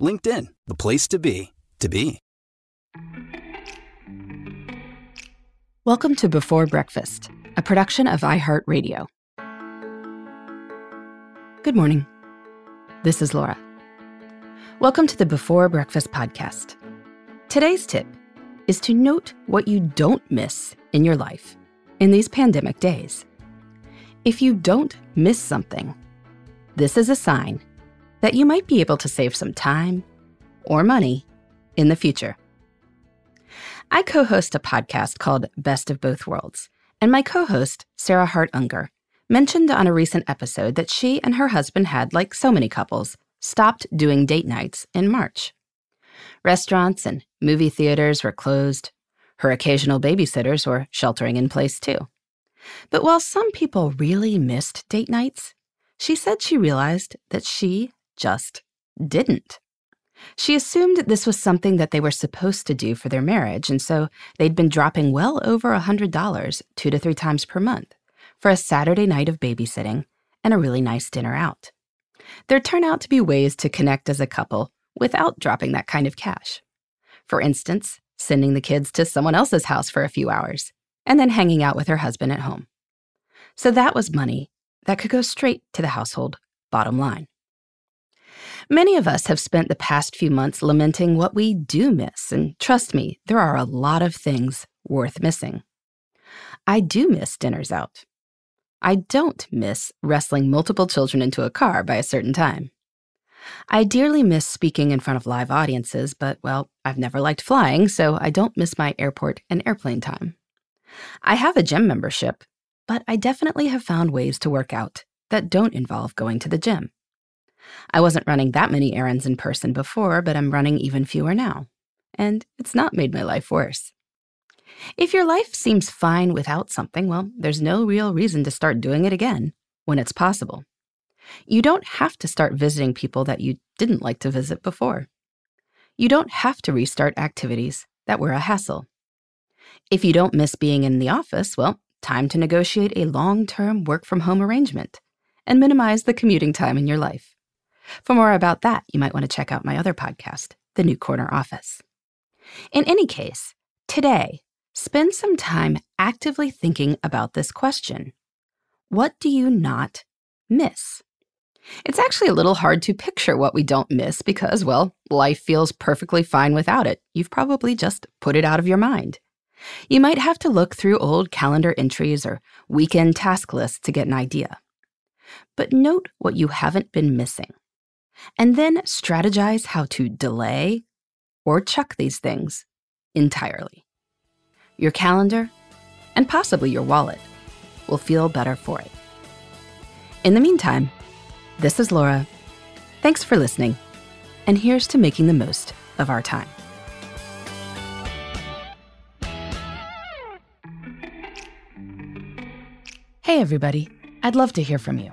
LinkedIn, the place to be, to be. Welcome to Before Breakfast, a production of iHeartRadio. Good morning. This is Laura. Welcome to the Before Breakfast podcast. Today's tip is to note what you don't miss in your life in these pandemic days. If you don't miss something, this is a sign that you might be able to save some time or money in the future. I co host a podcast called Best of Both Worlds, and my co host, Sarah Hart Unger, mentioned on a recent episode that she and her husband had, like so many couples, stopped doing date nights in March. Restaurants and movie theaters were closed. Her occasional babysitters were sheltering in place too. But while some people really missed date nights, she said she realized that she just didn't. She assumed this was something that they were supposed to do for their marriage, and so they'd been dropping well over a $100 two to three times per month for a Saturday night of babysitting and a really nice dinner out. There turn out to be ways to connect as a couple without dropping that kind of cash. For instance, sending the kids to someone else's house for a few hours and then hanging out with her husband at home. So that was money that could go straight to the household bottom line. Many of us have spent the past few months lamenting what we do miss, and trust me, there are a lot of things worth missing. I do miss dinners out. I don't miss wrestling multiple children into a car by a certain time. I dearly miss speaking in front of live audiences, but well, I've never liked flying, so I don't miss my airport and airplane time. I have a gym membership, but I definitely have found ways to work out that don't involve going to the gym. I wasn't running that many errands in person before, but I'm running even fewer now. And it's not made my life worse. If your life seems fine without something, well, there's no real reason to start doing it again when it's possible. You don't have to start visiting people that you didn't like to visit before. You don't have to restart activities that were a hassle. If you don't miss being in the office, well, time to negotiate a long term work from home arrangement and minimize the commuting time in your life. For more about that, you might want to check out my other podcast, The New Corner Office. In any case, today, spend some time actively thinking about this question What do you not miss? It's actually a little hard to picture what we don't miss because, well, life feels perfectly fine without it. You've probably just put it out of your mind. You might have to look through old calendar entries or weekend task lists to get an idea. But note what you haven't been missing and then strategize how to delay or chuck these things entirely. Your calendar, and possibly your wallet, will feel better for it. In the meantime, this is Laura. Thanks for listening, and here's to making the most of our time. Hey, everybody. I'd love to hear from you.